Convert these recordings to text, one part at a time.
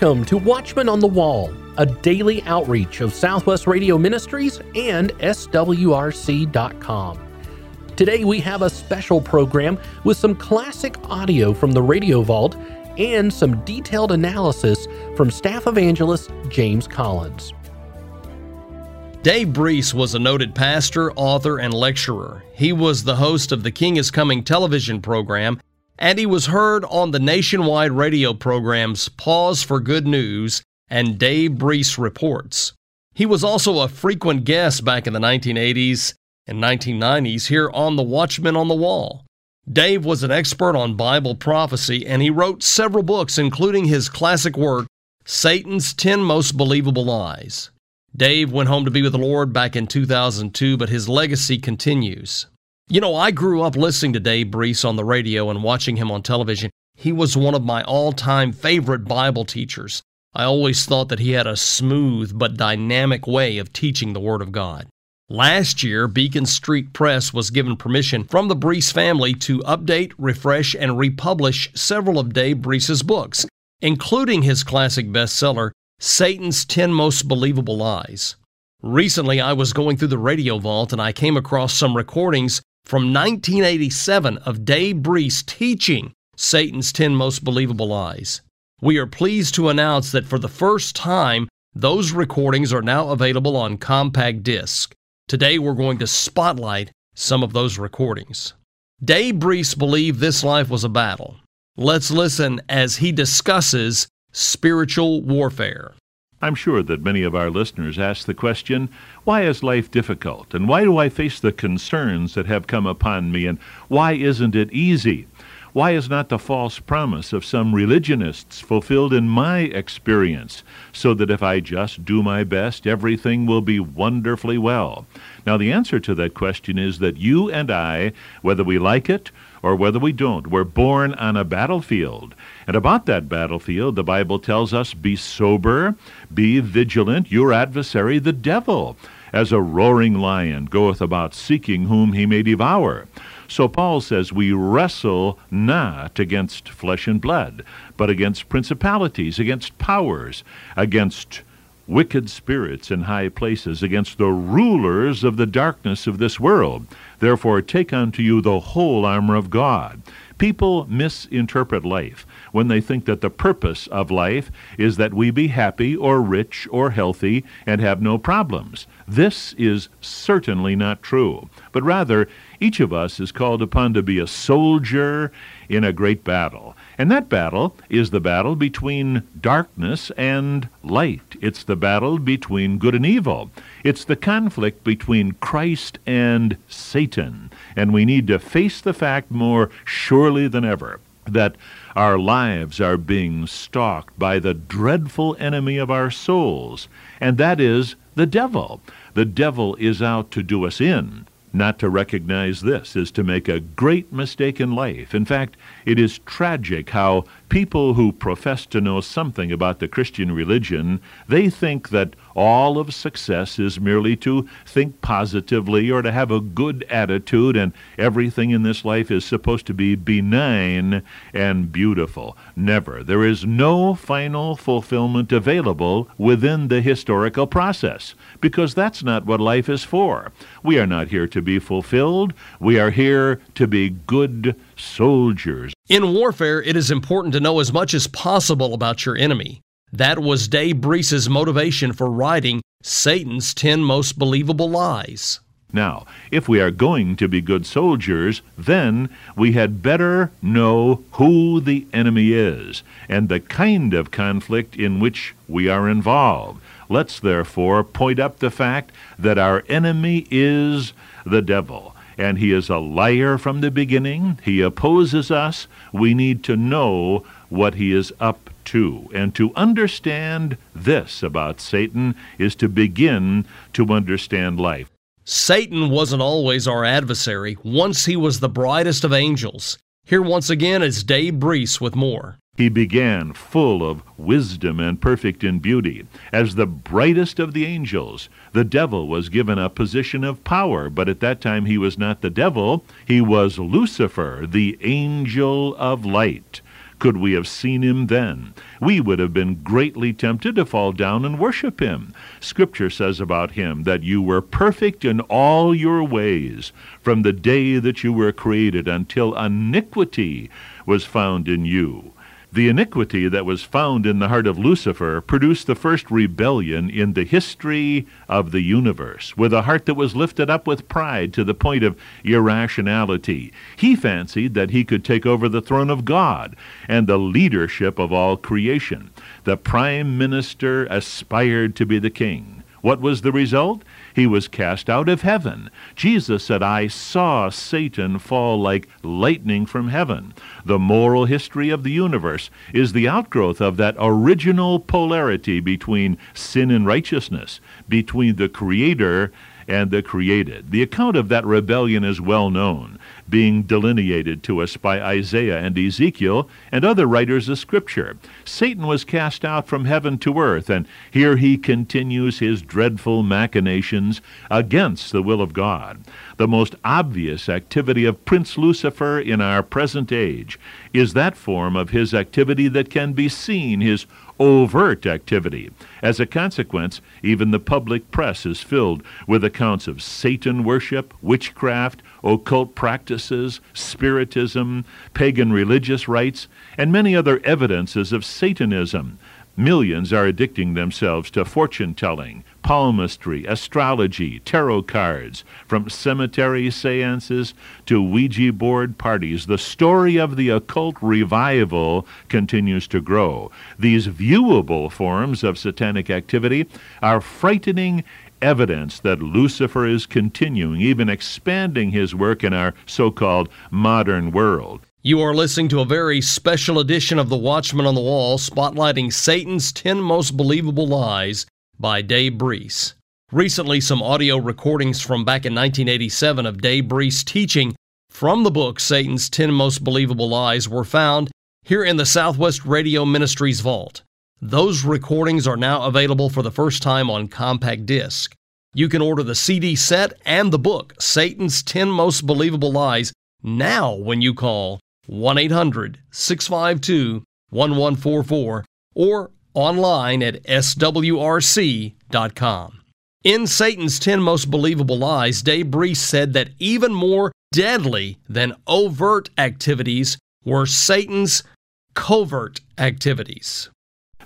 Welcome to Watchman on the Wall, a daily outreach of Southwest Radio Ministries and SWRC.com. Today we have a special program with some classic audio from the Radio Vault and some detailed analysis from staff evangelist James Collins. Dave Breese was a noted pastor, author, and lecturer. He was the host of the King is Coming television program, and he was heard on the nationwide radio programs Pause for Good News and Dave Breese Reports. He was also a frequent guest back in the 1980s and 1990s here on The Watchman on the Wall. Dave was an expert on Bible prophecy, and he wrote several books, including his classic work, Satan's 10 Most Believable Lies. Dave went home to be with the Lord back in 2002, but his legacy continues. You know, I grew up listening to Dave Breese on the radio and watching him on television. He was one of my all time favorite Bible teachers. I always thought that he had a smooth but dynamic way of teaching the Word of God. Last year, Beacon Street Press was given permission from the Breese family to update, refresh, and republish several of Dave Breese's books, including his classic bestseller, Satan's 10 Most Believable Lies. Recently, I was going through the radio vault and I came across some recordings from 1987 of Dave Breese teaching Satan's 10 Most Believable Lies. We are pleased to announce that for the first time, those recordings are now available on compact disc. Today, we're going to spotlight some of those recordings. Dave Breese believed this life was a battle. Let's listen as he discusses spiritual warfare. I'm sure that many of our listeners ask the question, why is life difficult? And why do I face the concerns that have come upon me? And why isn't it easy? Why is not the false promise of some religionists fulfilled in my experience, so that if I just do my best, everything will be wonderfully well? Now, the answer to that question is that you and I, whether we like it or whether we don't, we're born on a battlefield. And about that battlefield, the Bible tells us be sober, be vigilant, your adversary, the devil, as a roaring lion goeth about seeking whom he may devour. So Paul says, We wrestle not against flesh and blood, but against principalities, against powers, against wicked spirits in high places, against the rulers of the darkness of this world. Therefore, take unto you the whole armor of God. People misinterpret life when they think that the purpose of life is that we be happy or rich or healthy and have no problems. This is certainly not true, but rather, each of us is called upon to be a soldier in a great battle. And that battle is the battle between darkness and light. It's the battle between good and evil. It's the conflict between Christ and Satan. And we need to face the fact more surely than ever that our lives are being stalked by the dreadful enemy of our souls, and that is the devil. The devil is out to do us in. Not to recognize this is to make a great mistake in life. In fact, it is tragic how people who profess to know something about the Christian religion, they think that all of success is merely to think positively or to have a good attitude and everything in this life is supposed to be benign and beautiful. Never. There is no final fulfillment available within the historical process because that's not what life is for. We are not here to be fulfilled. We are here to be good soldiers. In warfare, it is important to know as much as possible about your enemy. That was Dave Breese's motivation for writing Satan's 10 Most Believable Lies. Now, if we are going to be good soldiers, then we had better know who the enemy is and the kind of conflict in which we are involved. Let's therefore point up the fact that our enemy is the devil and he is a liar from the beginning. He opposes us. We need to know what he is up to. And to understand this about Satan is to begin to understand life. Satan wasn't always our adversary. Once he was the brightest of angels. Here once again is Dave Breese with more. He began full of wisdom and perfect in beauty. As the brightest of the angels, the devil was given a position of power, but at that time he was not the devil, he was Lucifer, the angel of light. Could we have seen him then, we would have been greatly tempted to fall down and worship him. Scripture says about him that you were perfect in all your ways from the day that you were created until iniquity was found in you. The iniquity that was found in the heart of Lucifer produced the first rebellion in the history of the universe, with a heart that was lifted up with pride to the point of irrationality. He fancied that he could take over the throne of God and the leadership of all creation. The prime minister aspired to be the king. What was the result? He was cast out of heaven. Jesus said, I saw Satan fall like lightning from heaven. The moral history of the universe is the outgrowth of that original polarity between sin and righteousness, between the Creator and the created. The account of that rebellion is well known being delineated to us by Isaiah and Ezekiel and other writers of Scripture. Satan was cast out from heaven to earth, and here he continues his dreadful machinations against the will of God. The most obvious activity of Prince Lucifer in our present age is that form of his activity that can be seen, his overt activity. As a consequence, even the public press is filled with accounts of Satan worship, witchcraft, occult practices, spiritism, pagan religious rites, and many other evidences of Satanism. Millions are addicting themselves to fortune telling, palmistry, astrology, tarot cards, from cemetery seances to Ouija board parties. The story of the occult revival continues to grow. These viewable forms of satanic activity are frightening evidence that Lucifer is continuing, even expanding his work in our so called modern world. You are listening to a very special edition of The Watchman on the Wall, spotlighting Satan's 10 Most Believable Lies by Dave Breese. Recently, some audio recordings from back in 1987 of Dave Breese teaching from the book Satan's 10 Most Believable Lies were found here in the Southwest Radio Ministries vault. Those recordings are now available for the first time on compact disc. You can order the CD set and the book, Satan's 10 Most Believable Lies, now when you call 1 800 652 1144 or online at swrc.com. In Satan's 10 Most Believable Lies, Dave Breese said that even more deadly than overt activities were Satan's covert activities.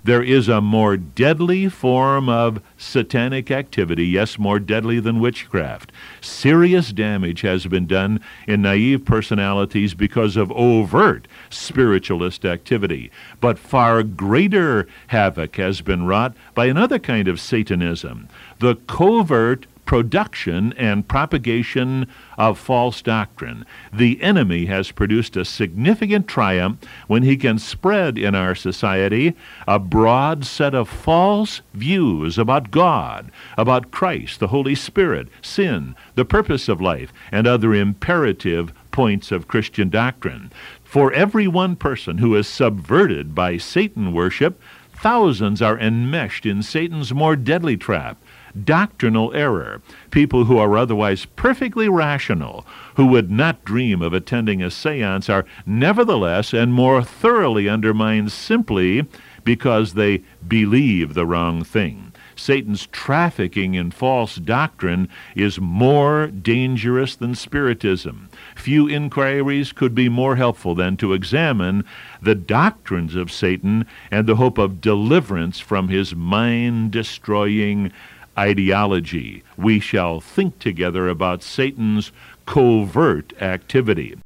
There is a more deadly form of satanic activity, yes, more deadly than witchcraft. Serious damage has been done in naive personalities because of overt spiritualist activity. But far greater havoc has been wrought by another kind of Satanism the covert production and propagation of false doctrine. The enemy has produced a significant triumph when he can spread in our society a broad set of false views about God, about Christ, the Holy Spirit, sin, the purpose of life, and other imperative points of Christian doctrine. For every one person who is subverted by Satan worship, thousands are enmeshed in Satan's more deadly trap doctrinal error. People who are otherwise perfectly rational, who would not dream of attending a seance, are nevertheless and more thoroughly undermined simply because they believe the wrong thing. Satan's trafficking in false doctrine is more dangerous than Spiritism. Few inquiries could be more helpful than to examine the doctrines of Satan and the hope of deliverance from his mind destroying ideology. We shall think together about Satan's covert activity.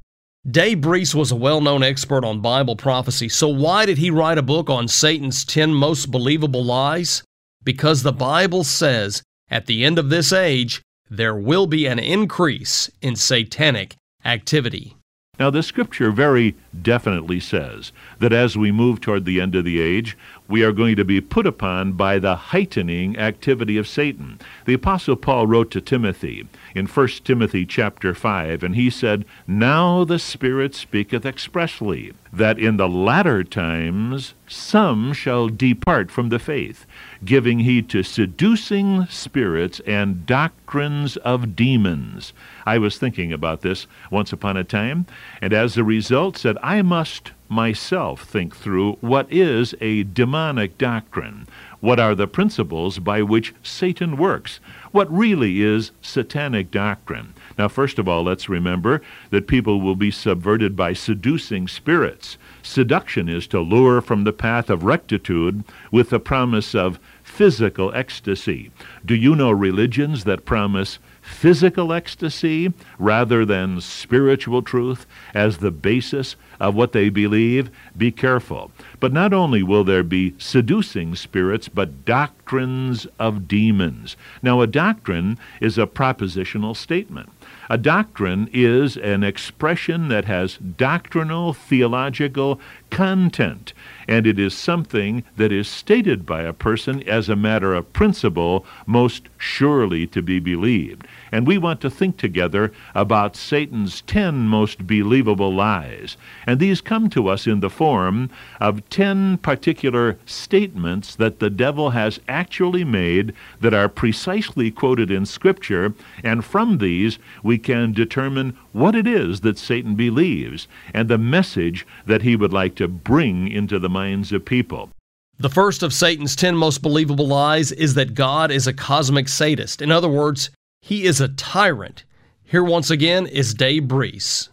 Dave Breese was a well known expert on Bible prophecy, so why did he write a book on Satan's 10 most believable lies? Because the Bible says at the end of this age, there will be an increase in satanic activity. Now, the scripture very definitely says that as we move toward the end of the age, we are going to be put upon by the heightening activity of Satan. The apostle Paul wrote to Timothy in 1 Timothy chapter 5, and he said, Now the Spirit speaketh expressly, that in the latter times some shall depart from the faith, giving heed to seducing spirits and doctrines of demons. I was thinking about this once upon a time, and as a result said, I must myself think through what is a demonic doctrine. What are the principles by which Satan works? What really is satanic doctrine? Now, first of all, let's remember that people will be subverted by seducing spirits. Seduction is to lure from the path of rectitude with the promise of physical ecstasy. Do you know religions that promise physical ecstasy rather than spiritual truth as the basis of what they believe? Be careful. But not only will there be seducing spirits, but doctrines of demons. Now, a doctrine is a propositional statement. A doctrine is an expression that has doctrinal, theological content, and it is something that is stated by a person as a matter of principle, most surely to be believed. And we want to think together about Satan's ten most believable lies. And these come to us in the form of ten particular statements that the devil has actually made that are precisely quoted in Scripture. And from these, we can determine what it is that Satan believes and the message that he would like to bring into the minds of people. The first of Satan's 10 most believable lies is that God is a cosmic sadist. In other words, he is a tyrant. Here once again is Dave Breese.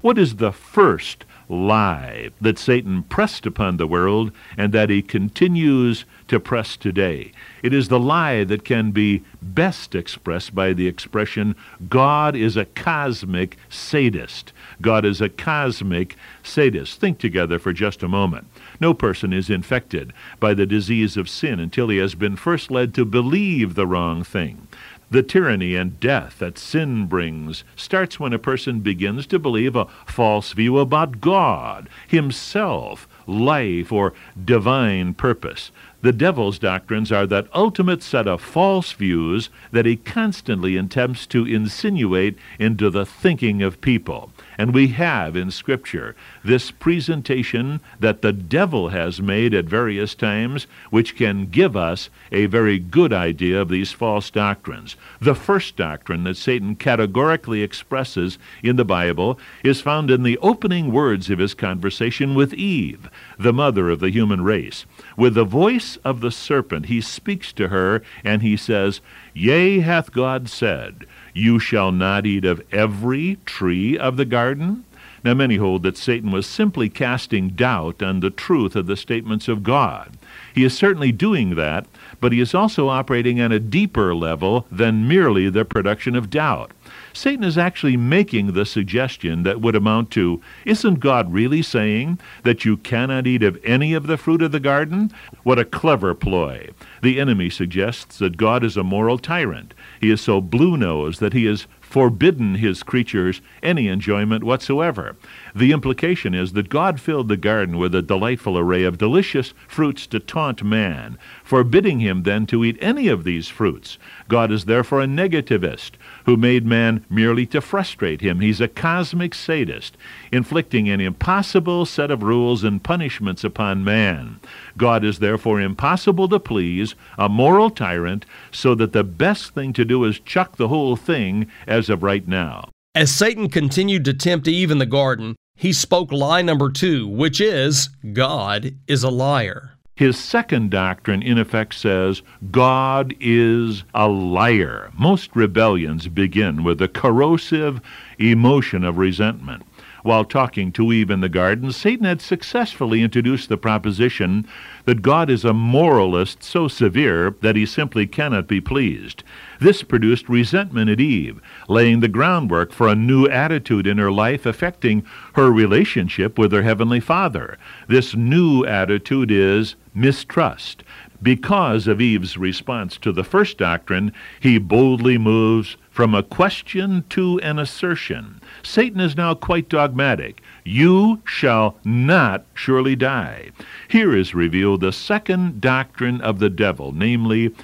What is the first lie that Satan pressed upon the world and that he continues to press today? It is the lie that can be best expressed by the expression God is a cosmic sadist. God is a cosmic sadist. Think together for just a moment. No person is infected by the disease of sin until he has been first led to believe the wrong thing. The tyranny and death that sin brings starts when a person begins to believe a false view about God, himself, life, or divine purpose. The devil's doctrines are that ultimate set of false views that he constantly attempts to insinuate into the thinking of people. And we have in Scripture this presentation that the devil has made at various times, which can give us a very good idea of these false doctrines. The first doctrine that Satan categorically expresses in the Bible is found in the opening words of his conversation with Eve, the mother of the human race. With the voice of the serpent, he speaks to her, and he says, Yea, hath God said, you shall not eat of every tree of the garden? Now, many hold that Satan was simply casting doubt on the truth of the statements of God. He is certainly doing that, but he is also operating on a deeper level than merely the production of doubt. Satan is actually making the suggestion that would amount to Isn't God really saying that you cannot eat of any of the fruit of the garden? What a clever ploy. The enemy suggests that God is a moral tyrant. He is so blue nosed that he has forbidden his creatures any enjoyment whatsoever. The implication is that God filled the garden with a delightful array of delicious fruits to taunt man, forbidding him then to eat any of these fruits. God is therefore a negativist who made man merely to frustrate him. He's a cosmic sadist, inflicting an impossible set of rules and punishments upon man. God is therefore impossible to please, a moral tyrant, so that the best thing to do is chuck the whole thing as of right now. As Satan continued to tempt Eve in the garden, he spoke lie number two, which is God is a liar. His second doctrine, in effect, says God is a liar. Most rebellions begin with a corrosive emotion of resentment. While talking to Eve in the garden, Satan had successfully introduced the proposition that God is a moralist so severe that he simply cannot be pleased. This produced resentment at Eve, laying the groundwork for a new attitude in her life affecting her relationship with her Heavenly Father. This new attitude is mistrust. Because of Eve's response to the first doctrine, he boldly moves from a question to an assertion. Satan is now quite dogmatic. You shall not surely die. Here is revealed the second doctrine of the devil, namely,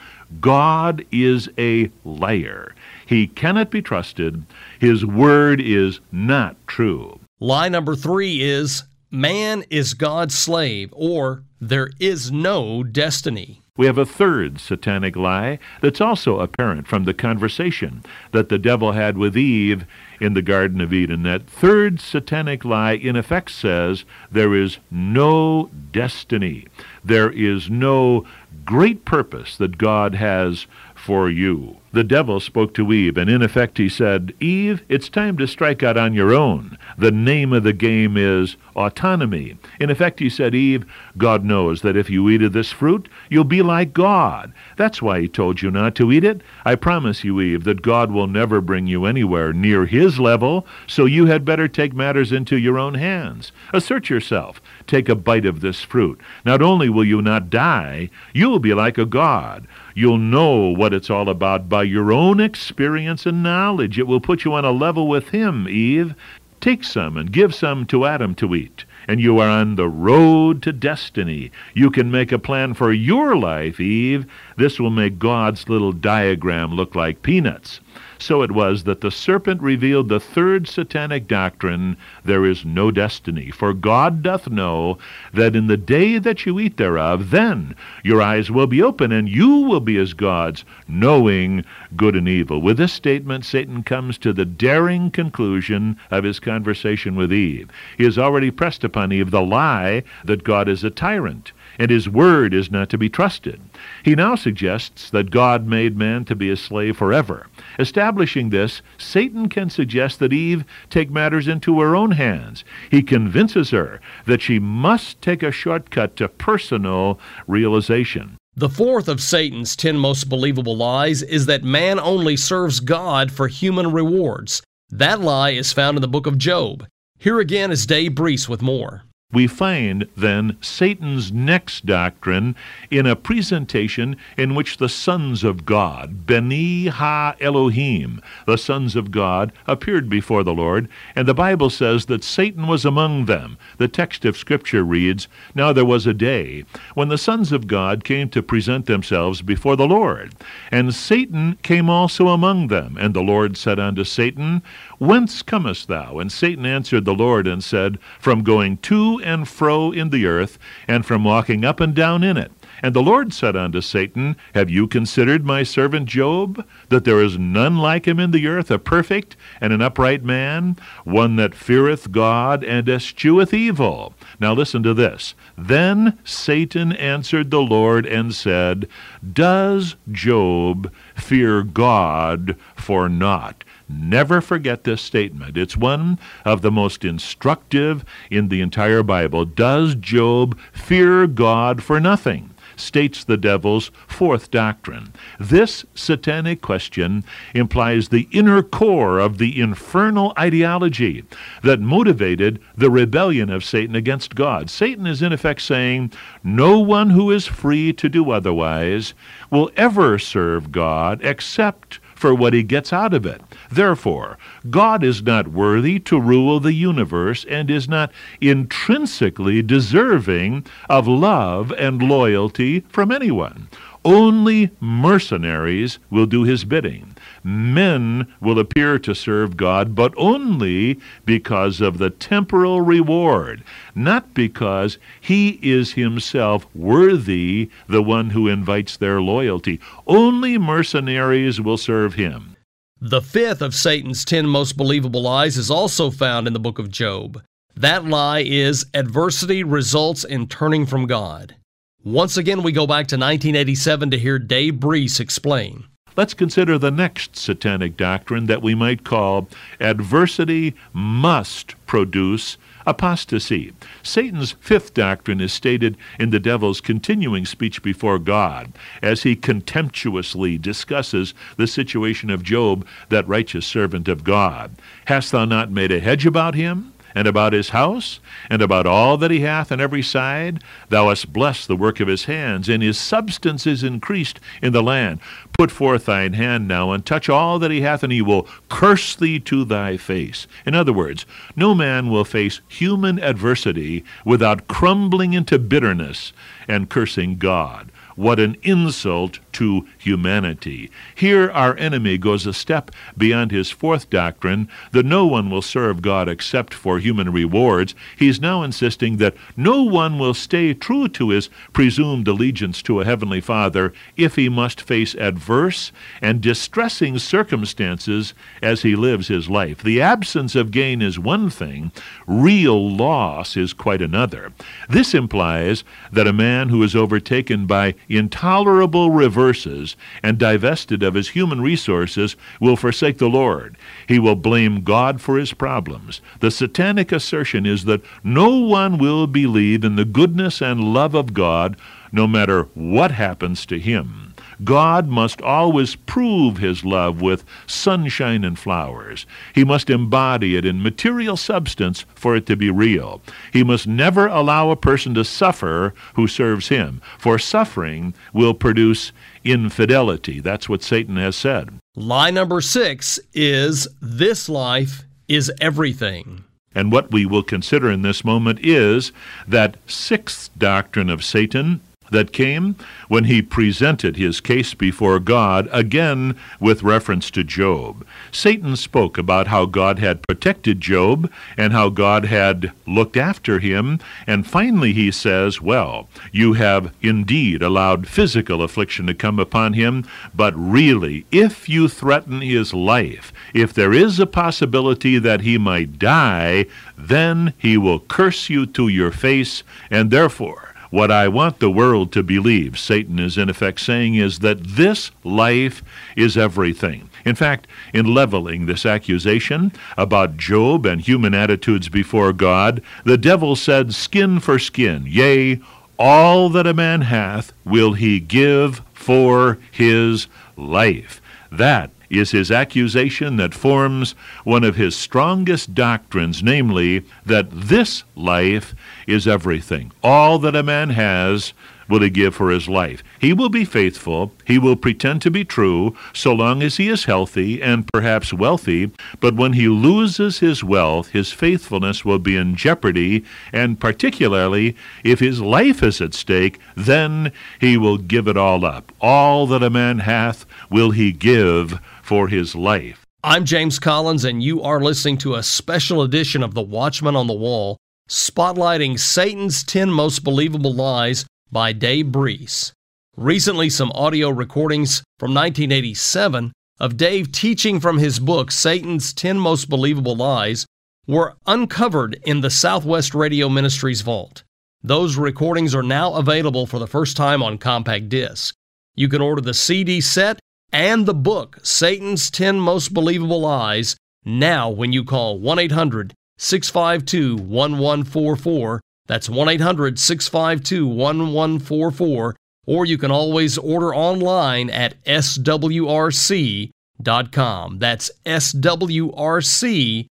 God is a liar. He cannot be trusted. His word is not true. Lie number three is man is God's slave, or there is no destiny. We have a third satanic lie that's also apparent from the conversation that the devil had with Eve in the Garden of Eden. That third satanic lie, in effect, says there is no destiny, there is no great purpose that God has for you. The devil spoke to Eve, and in effect he said, Eve, it's time to strike out on your own. The name of the game is autonomy. In effect, he said, Eve, God knows that if you eat of this fruit, you'll be like God. That's why he told you not to eat it. I promise you, Eve, that God will never bring you anywhere near his level, so you had better take matters into your own hands. Assert yourself. Take a bite of this fruit. Not only will you not die, you'll be like a God. You'll know what it's all about by your own experience and knowledge. It will put you on a level with him, Eve. Take some and give some to Adam to eat, and you are on the road to destiny. You can make a plan for your life, Eve. This will make God's little diagram look like peanuts. So it was that the serpent revealed the third satanic doctrine there is no destiny. For God doth know that in the day that you eat thereof, then your eyes will be open, and you will be as gods, knowing good and evil. With this statement, Satan comes to the daring conclusion of his conversation with Eve. He has already pressed upon Eve the lie that God is a tyrant and his word is not to be trusted. He now suggests that God made man to be a slave forever. Establishing this, Satan can suggest that Eve take matters into her own hands. He convinces her that she must take a shortcut to personal realization. The fourth of Satan's ten most believable lies is that man only serves God for human rewards. That lie is found in the book of Job. Here again is Dave Breese with more we find then Satan's next doctrine in a presentation in which the sons of God, Beni Ha Elohim, the sons of God, appeared before the Lord, and the Bible says that Satan was among them. The text of Scripture reads, Now there was a day when the sons of God came to present themselves before the Lord, and Satan came also among them. And the Lord said unto Satan, Whence comest thou? And Satan answered the Lord and said, From going to and fro in the earth, and from walking up and down in it. And the Lord said unto Satan, Have you considered my servant Job, that there is none like him in the earth, a perfect and an upright man, one that feareth God and escheweth evil? Now listen to this. Then Satan answered the Lord and said, Does Job fear God for naught? Never forget this statement. It's one of the most instructive in the entire Bible. Does Job fear God for nothing? States the devil's fourth doctrine. This satanic question implies the inner core of the infernal ideology that motivated the rebellion of Satan against God. Satan is in effect saying, No one who is free to do otherwise will ever serve God except for what he gets out of it. Therefore, God is not worthy to rule the universe and is not intrinsically deserving of love and loyalty from anyone. Only mercenaries will do his bidding. Men will appear to serve God, but only because of the temporal reward, not because he is himself worthy, the one who invites their loyalty. Only mercenaries will serve him. The fifth of Satan's ten most believable lies is also found in the book of Job. That lie is adversity results in turning from God. Once again, we go back to 1987 to hear Dave Breese explain. Let's consider the next satanic doctrine that we might call adversity must produce apostasy. Satan's fifth doctrine is stated in the devil's continuing speech before God as he contemptuously discusses the situation of Job, that righteous servant of God. Hast thou not made a hedge about him? And about his house, and about all that he hath on every side. Thou hast blessed the work of his hands, and his substance is increased in the land. Put forth thine hand now, and touch all that he hath, and he will curse thee to thy face. In other words, no man will face human adversity without crumbling into bitterness and cursing God. What an insult to humanity. Here, our enemy goes a step beyond his fourth doctrine that no one will serve God except for human rewards. He's now insisting that no one will stay true to his presumed allegiance to a heavenly Father if he must face adverse and distressing circumstances as he lives his life. The absence of gain is one thing, real loss is quite another. This implies that a man who is overtaken by intolerable reverses and divested of his human resources will forsake the Lord. He will blame God for his problems. The satanic assertion is that no one will believe in the goodness and love of God no matter what happens to him. God must always prove his love with sunshine and flowers. He must embody it in material substance for it to be real. He must never allow a person to suffer who serves him, for suffering will produce infidelity. That's what Satan has said. Lie number six is this life is everything. And what we will consider in this moment is that sixth doctrine of Satan that came when he presented his case before God, again with reference to Job. Satan spoke about how God had protected Job and how God had looked after him, and finally he says, Well, you have indeed allowed physical affliction to come upon him, but really, if you threaten his life, if there is a possibility that he might die, then he will curse you to your face, and therefore, what I want the world to believe, Satan is in effect saying, is that this life is everything. In fact, in leveling this accusation about Job and human attitudes before God, the devil said, Skin for skin, yea, all that a man hath will he give for his life. That is his accusation that forms one of his strongest doctrines, namely, that this life is everything. All that a man has will he give for his life. He will be faithful, he will pretend to be true, so long as he is healthy and perhaps wealthy, but when he loses his wealth, his faithfulness will be in jeopardy, and particularly if his life is at stake, then he will give it all up. All that a man hath will he give for his life. I'm James Collins, and you are listening to a special edition of The Watchman on the Wall, spotlighting Satan's 10 Most Believable Lies by Dave Breese. Recently, some audio recordings from 1987 of Dave teaching from his book, Satan's 10 Most Believable Lies, were uncovered in the Southwest Radio Ministries vault. Those recordings are now available for the first time on compact disc. You can order the CD set and the book, Satan's 10 Most Believable Lies, now when you call 1 800 652 1144. That's 1 800 652 1144. Or you can always order online at swrc.com. That's swrc.com.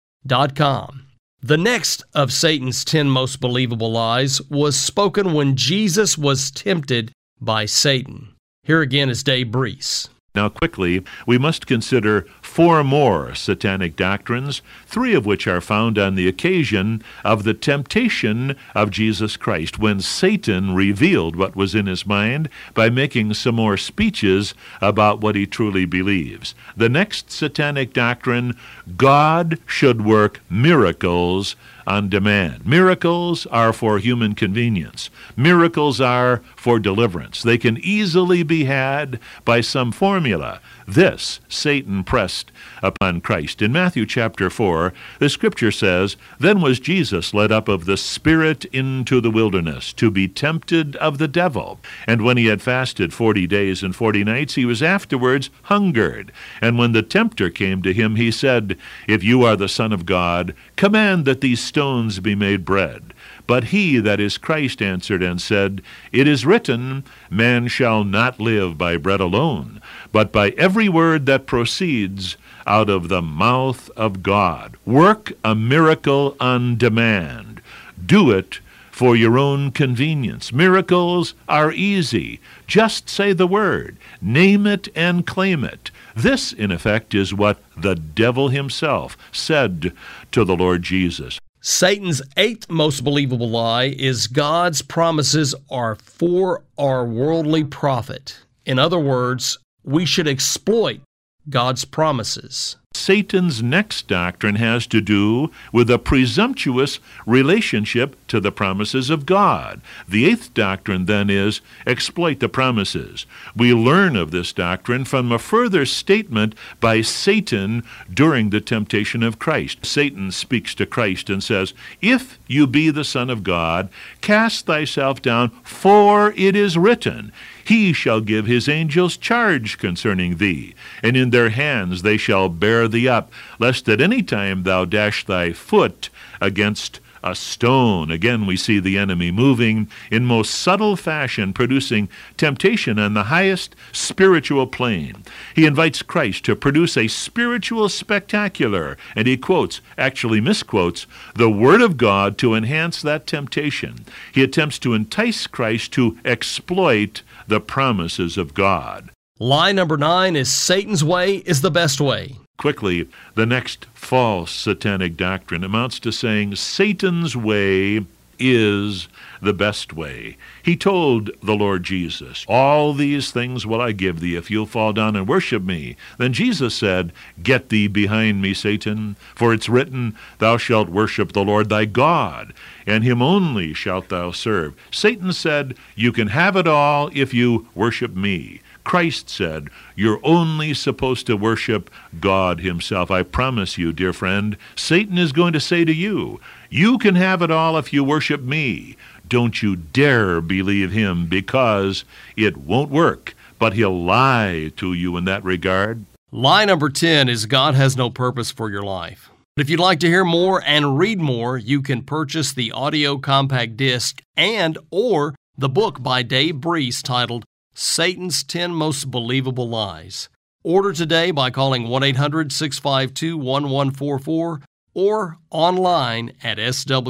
The next of Satan's 10 most believable lies was spoken when Jesus was tempted by Satan. Here again is Dave Breese. Now, quickly, we must consider four more satanic doctrines, three of which are found on the occasion of the temptation of Jesus Christ, when Satan revealed what was in his mind by making some more speeches about what he truly believes. The next satanic doctrine God should work miracles on demand. Miracles are for human convenience. Miracles are for deliverance. They can easily be had by some formula. This Satan pressed upon Christ. In Matthew chapter 4, the scripture says, Then was Jesus led up of the Spirit into the wilderness to be tempted of the devil. And when he had fasted forty days and forty nights, he was afterwards hungered. And when the tempter came to him, he said, If you are the Son of God, command that these stones be made bread. But he, that is Christ, answered and said, It is written, Man shall not live by bread alone, but by every word that proceeds out of the mouth of God. Work a miracle on demand. Do it for your own convenience. Miracles are easy. Just say the word, name it and claim it. This, in effect, is what the devil himself said to the Lord Jesus. Satan's eighth most believable lie is God's promises are for our worldly profit. In other words, we should exploit God's promises. Satan's next doctrine has to do with a presumptuous relationship to the promises of God. The eighth doctrine then is exploit the promises. We learn of this doctrine from a further statement by Satan during the temptation of Christ. Satan speaks to Christ and says, If you be the Son of God, cast thyself down, for it is written, he shall give his angels charge concerning thee, and in their hands they shall bear thee up, lest at any time thou dash thy foot against a stone. Again, we see the enemy moving in most subtle fashion, producing temptation on the highest spiritual plane. He invites Christ to produce a spiritual spectacular, and he quotes, actually misquotes, the Word of God to enhance that temptation. He attempts to entice Christ to exploit the promises of God. Lie number nine is Satan's way is the best way. Quickly, the next false satanic doctrine amounts to saying Satan's way is the best way. He told the Lord Jesus, All these things will I give thee if you'll fall down and worship me. Then Jesus said, Get thee behind me, Satan, for it's written, Thou shalt worship the Lord thy God, and him only shalt thou serve. Satan said, You can have it all if you worship me. Christ said, You're only supposed to worship God Himself. I promise you, dear friend, Satan is going to say to you, You can have it all if you worship me. Don't you dare believe him because it won't work, but he'll lie to you in that regard. Lie number 10 is God has no purpose for your life. If you'd like to hear more and read more, you can purchase the audio compact disc and or the book by Dave Breese titled Satan's 10 Most Believable Lies. Order today by calling 1 800 652 1144 or online at swrc.com.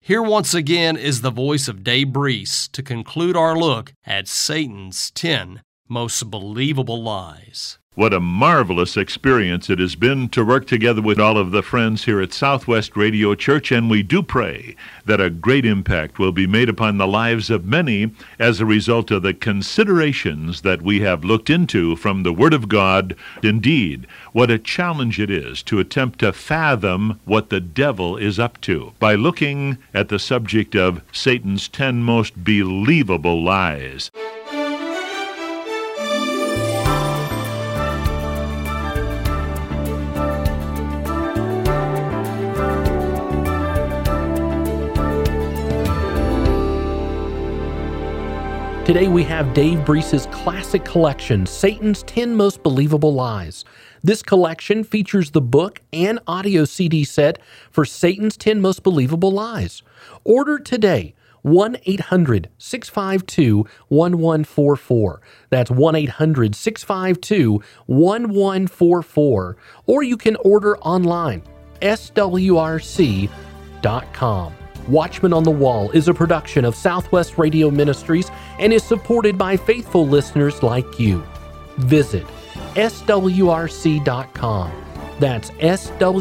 Here once again is the voice of Dave Breese to conclude our look at Satan's 10 most believable lies. What a marvelous experience it has been to work together with all of the friends here at Southwest Radio Church, and we do pray that a great impact will be made upon the lives of many as a result of the considerations that we have looked into from the Word of God. Indeed, what a challenge it is to attempt to fathom what the devil is up to by looking at the subject of Satan's ten most believable lies. Today we have Dave Breese's classic collection, Satan's 10 Most Believable Lies. This collection features the book and audio CD set for Satan's 10 Most Believable Lies. Order today. 1 800 652 1144. That's 1 800 652 1144. Or you can order online, swrc.com. Watchman on the Wall is a production of Southwest Radio Ministries and is supported by faithful listeners like you. Visit swrc.com. That's swrc.com.